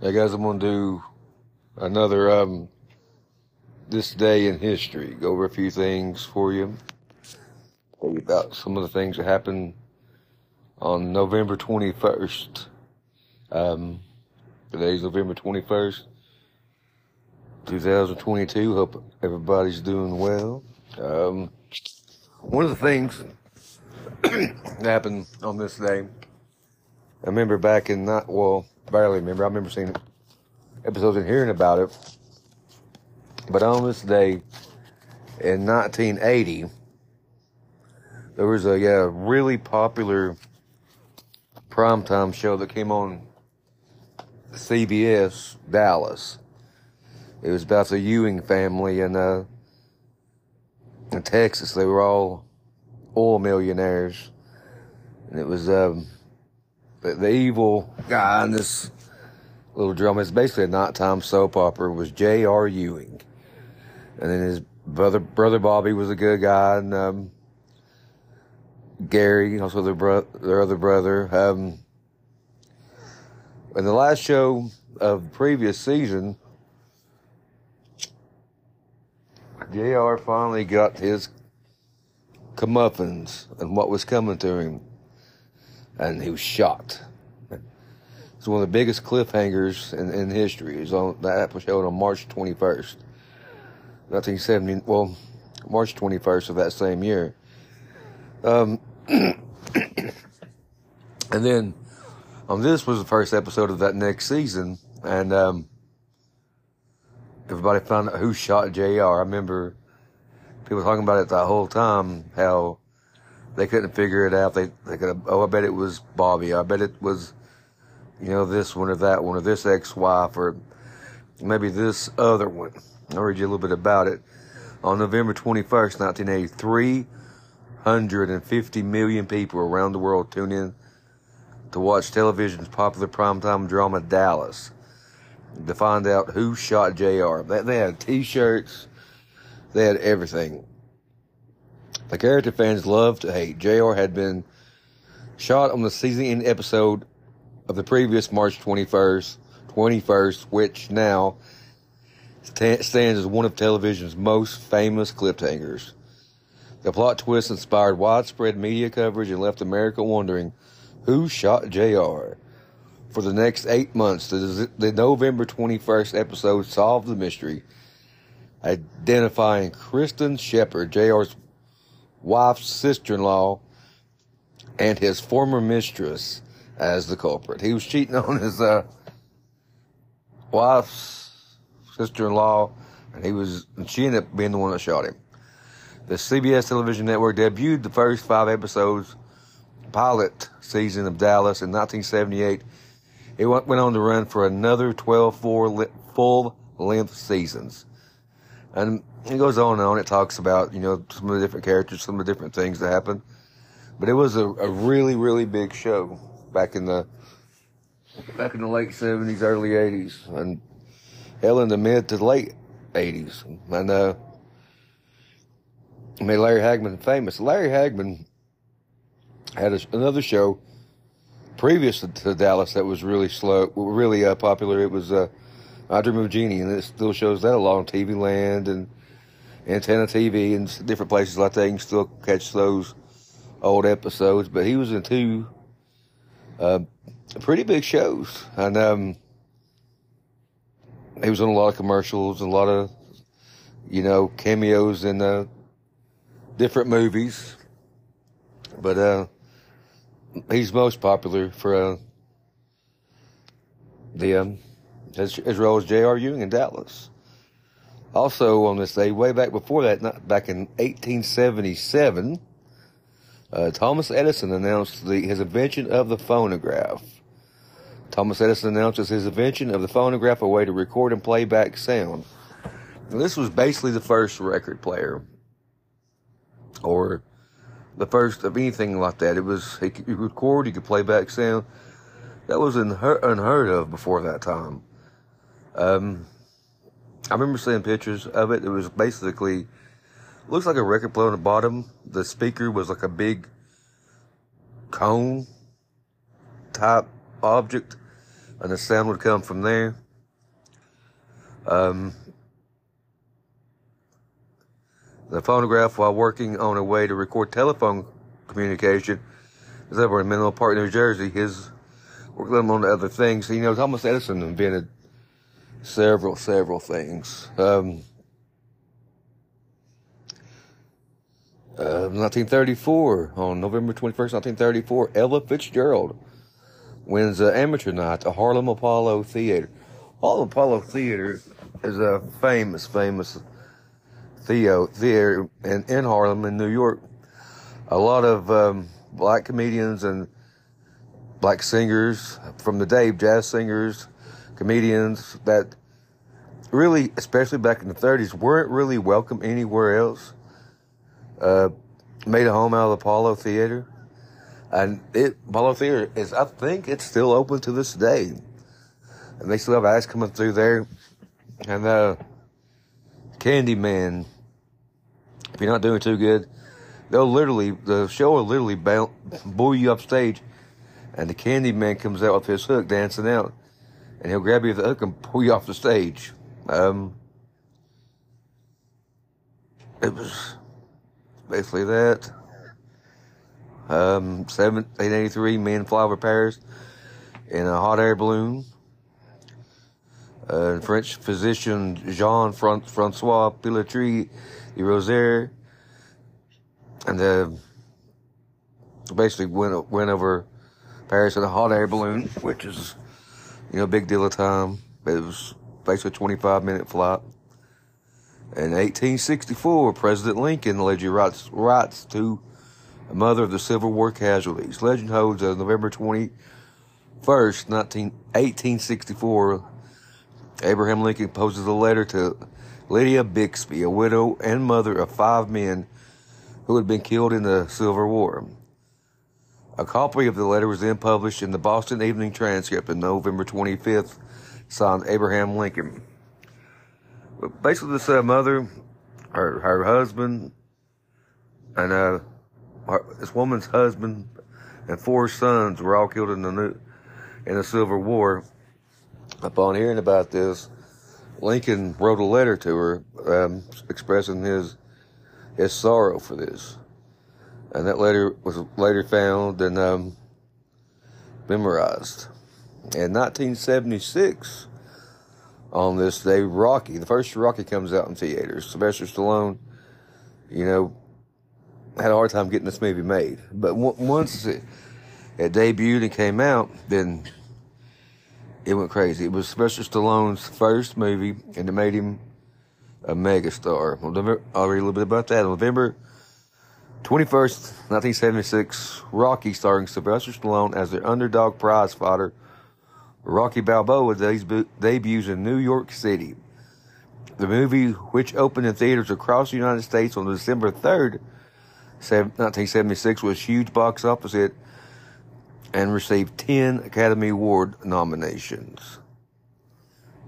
Hey guys, I'm gonna do another um this day in history. Go over a few things for you. Tell you about some of the things that happened on November 21st. Um, today's November 21st, 2022. Hope everybody's doing well. Um, one of the things that happened on this day, I remember back in not well, barely remember. I remember seeing episodes and hearing about it. But on this day in 1980, there was a yeah, really popular primetime show that came on CBS Dallas. It was about the Ewing family in uh, in Texas. They were all oil millionaires, and it was um, the, the evil guy in this little drama. It's basically a nighttime soap opera. Was J.R. Ewing, and then his brother brother Bobby was a good guy, and um, Gary, also their bro- their other brother. Um, in the last show of previous season, JR finally got his comeuppance and what was coming to him. And he was shot. It's one of the biggest cliffhangers in, in history. It was on that was showed on March 21st, 1970. Well, March 21st of that same year. Um, and then um, this was the first episode of that next season, and um, everybody found out who shot JR. I remember people talking about it the whole time, how they couldn't figure it out. They they could oh I bet it was Bobby. I bet it was you know this one or that one or this ex-wife or maybe this other one. I'll read you a little bit about it. On November 21st, 1983, 150 million people around the world tuned in to watch television's popular primetime drama Dallas to find out who shot JR. They, they had t-shirts, they had everything. The character fans loved to hate. JR had been shot on the season episode of the previous March 21st, 21st, which now stands as one of television's most famous cliffhangers. The plot twist inspired widespread media coverage and left America wondering who shot JR. For the next eight months, the, the November 21st episode solved the mystery, identifying Kristin Shepard, JR's wife's sister-in-law, and his former mistress as the culprit. He was cheating on his uh, wife's sister-in-law, and he was and she ended up being the one that shot him. The CBS television network debuted the first five episodes pilot season of Dallas in 1978. It went on to run for another 12 full length seasons. And it goes on and on. It talks about, you know, some of the different characters, some of the different things that happened. But it was a, a really, really big show back in the, back in the late 70s, early 80s. And hell in the mid to late 80s. And, uh, made Larry Hagman famous. Larry Hagman had a, another show previous to, to, Dallas that was really slow, really uh, popular. It was uh, I Dream of Jeannie, and it still shows that along TV Land and Antenna TV and different places like that. You can still catch those old episodes. But he was in two uh, pretty big shows, and um, he was on a lot of commercials and a lot of you know cameos in uh, different movies. But uh, he's most popular for uh, the um, as, well as J.R. Ewing in Dallas. Also on this day, way back before that, back in 1877, uh, Thomas Edison announced the, his invention of the phonograph. Thomas Edison announces his invention of the phonograph, a way to record and play back sound. Now, this was basically the first record player, or the first of anything like that. It was he could record, he could play back sound. That was unheard of before that time. Um, I remember seeing pictures of it. It was basically looks like a record player on the bottom. The speaker was like a big cone type object and the sound would come from there. Um, the phonograph, while working on a way to record telephone communication, is over in Menlo Park, New Jersey. His work led him on other things. You know, Thomas Edison invented several, several things. Um, uh, 1934, on November 21st, 1934, Ella Fitzgerald wins an amateur night at Harlem Apollo Theater. Harlem Apollo Theater is a famous, famous Theo theater in, in Harlem in New York. A lot of um, black comedians and black singers from the day, jazz singers, comedians that really, especially back in the 30s, weren't really welcome anywhere else. Uh, made a home out of the Apollo Theater. And it, Apollo Theater is, I think it's still open to this day. And they still have acts coming through there. And, uh, Candyman, if you're not doing too good, they'll literally, the show will literally buoy you up stage. And the Candyman comes out with his hook dancing out. And he'll grab you with the hook and pull you off the stage. Um, it was basically that. Um, 1783, men fly over Paris in a hot air balloon. Uh, French physician Jean Francois Pilatre de Rozier, and uh, basically went went over Paris in a hot air balloon, which is you know big deal of time. It was basically a 25 minute flight. In 1864, President Lincoln allegedly writes, writes to a mother of the Civil War casualties. Legend holds that November 21st, 19, 1864, Abraham Lincoln poses a letter to Lydia Bixby, a widow and mother of five men who had been killed in the Civil War. A copy of the letter was then published in the Boston Evening Transcript on November 25th, signed Abraham Lincoln. But basically, this uh, mother, her her husband, and uh, her, this woman's husband and four sons were all killed in the new, in the Civil War. Upon hearing about this, Lincoln wrote a letter to her um, expressing his his sorrow for this, and that letter was later found and um, memorized. In 1976, on this day, Rocky, the first Rocky comes out in theaters. Sylvester Stallone, you know, had a hard time getting this movie made. But once it, it debuted and came out, then it went crazy. It was Sylvester Stallone's first movie, and it made him a megastar. I'll read a little bit about that. November 21st, 1976, Rocky starring Sylvester Stallone as the underdog prize fighter Rocky Balboa debuts in New York City. The movie, which opened in theaters across the United States on December 3rd, 1976, was huge box office hit and received 10 Academy Award nominations,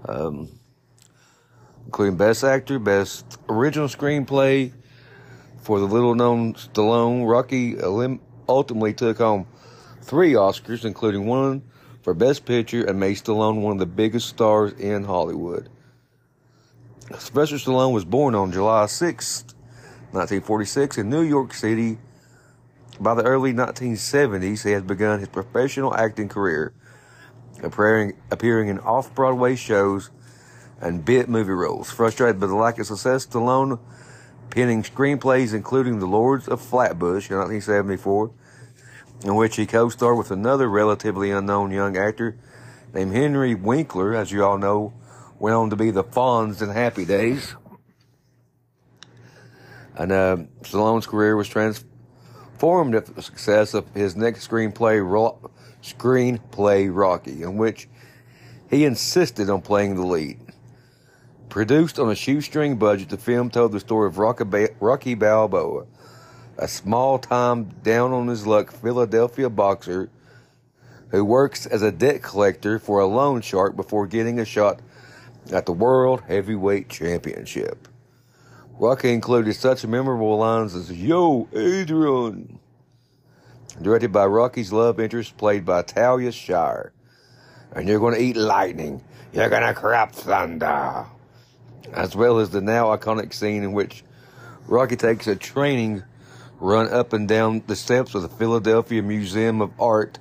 um, including Best Actor, Best Original Screenplay. For the little known Stallone, Rocky ultimately took home three Oscars, including one for Best Picture and made Stallone one of the biggest stars in Hollywood. Sylvester Stallone was born on July 6, 1946, in New York City. By the early 1970s, he had begun his professional acting career, appearing, appearing in off Broadway shows and bit movie roles. Frustrated by the lack of success, Stallone penning screenplays including The Lords of Flatbush in 1974 in which he co-starred with another relatively unknown young actor named Henry Winkler, as you all know, went on to be the Fonz in Happy Days. And uh, Stallone's career was transformed after the success of his next screenplay, Ro- screenplay Rocky, in which he insisted on playing the lead. Produced on a shoestring budget, the film told the story of Rocky Balboa, a small time, down on his luck Philadelphia boxer who works as a debt collector for a loan shark before getting a shot at the World Heavyweight Championship. Rocky included such memorable lines as Yo, Adrian! Directed by Rocky's love interest, played by Talia Shire. and you're to eat lightning. You're to crap thunder. As well as the now iconic scene in which Rocky takes a training run up and down the steps of the Philadelphia Museum of Art.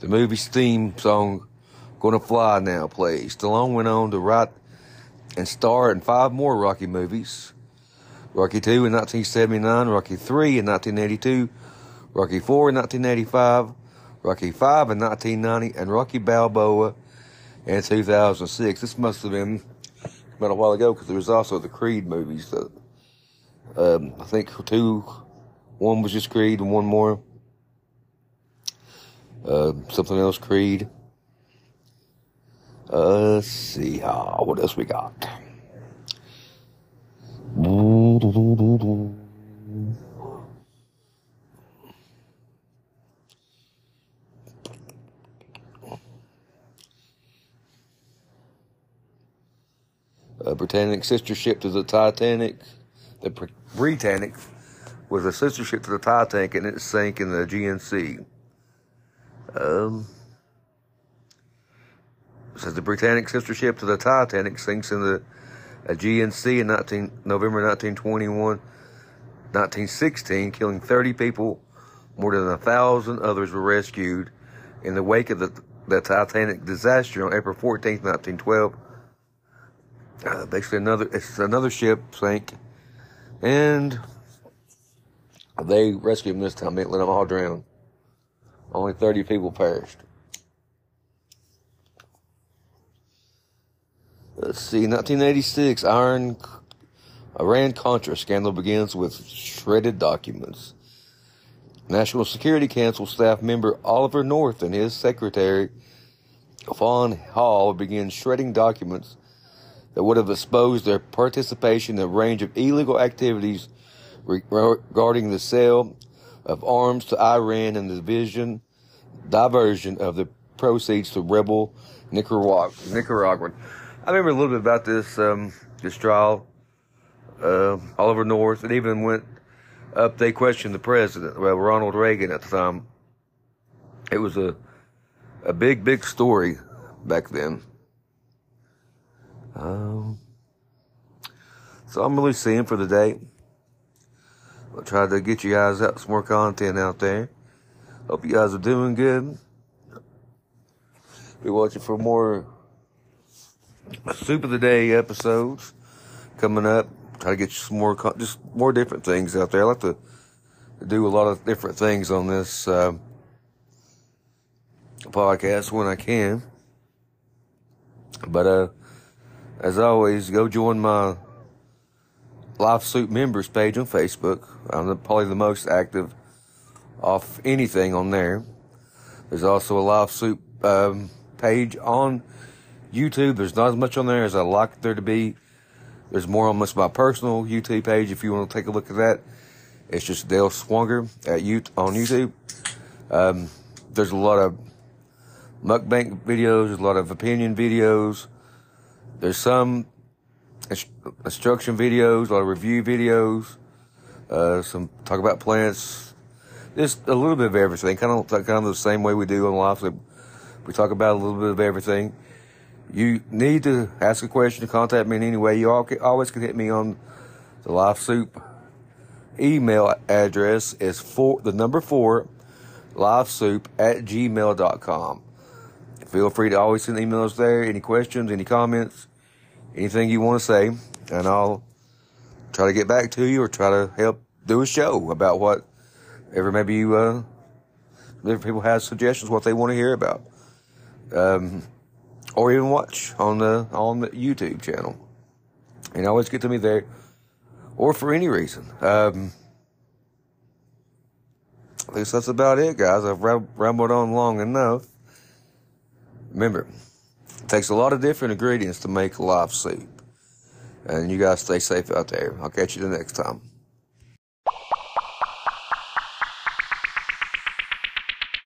The movie's theme song, Gonna Fly Now, plays. Stallone went on to write and star in five more Rocky movies. Rocky 2 in 1979, Rocky 3 in 1982, Rocky 4 in 1985, Rocky 5 in 1990, and Rocky Balboa in 2006. This must have been about a while ago because there was also the Creed movies. That, um, I think two, one was just Creed and one more. Uh, something else Creed. Uh, let's see. Uh, what else we got? A Britannic sister ship to the Titanic. The Britannic was a sister ship to the Titanic and it sank in the Aegean Sea. Um, says the Britannic sister ship to the Titanic sinks in the Aegean Sea in 19, November 1921, 1916, killing 30 people. More than a thousand others were rescued in the wake of the, the Titanic disaster on April 14, 1912. Uh, basically, another it's another ship sank, and they rescued them this time. They let them all drown. Only 30 people perished. Let's see, 1986, Iran, Iran Contra scandal begins with shredded documents. National Security Council staff member Oliver North and his secretary, Fawn Hall, begin shredding documents that would have exposed their participation in a range of illegal activities regarding the sale of arms to Iran and the division, diversion of the proceeds to rebel Nicaraguan. I remember a little bit about this um, this trial. Uh, Oliver North, it even went up. They questioned the president, well, Ronald Reagan at the time. It was a a big, big story back then. Um, so I'm really seeing for the day. I'll try to get you guys out some more content out there. Hope you guys are doing good. Be watching for more soup of the day episodes coming up. Try to get you some more, just more different things out there. I like to do a lot of different things on this uh, podcast when I can. But uh, as always, go join my Live Soup members page on Facebook. I'm probably the most active off anything on there. There's also a Live Soup um, page on YouTube, there's not as much on there as I like there to be. There's more on my personal YouTube page if you want to take a look at that. It's just Dale Swanger at you on YouTube. Um, there's a lot of mukbang videos, a lot of opinion videos. There's some instruction videos, a lot of review videos, uh, some talk about plants, just a little bit of everything. Kind of, kind of the same way we do on live. So we talk about a little bit of everything you need to ask a question to contact me in any way, you always can hit me on the Live Soup email address is for the number four live soup at gmail.com. Feel free to always send emails there. Any questions, any comments, anything you want to say, and I'll try to get back to you or try to help do a show about what ever maybe you, uh, different people have suggestions, what they want to hear about. Um, or even watch on the on the YouTube channel. And always get to me there, or for any reason. Um, I guess that's about it, guys. I've rambled on long enough. Remember, it takes a lot of different ingredients to make live soup. And you guys stay safe out there. I'll catch you the next time.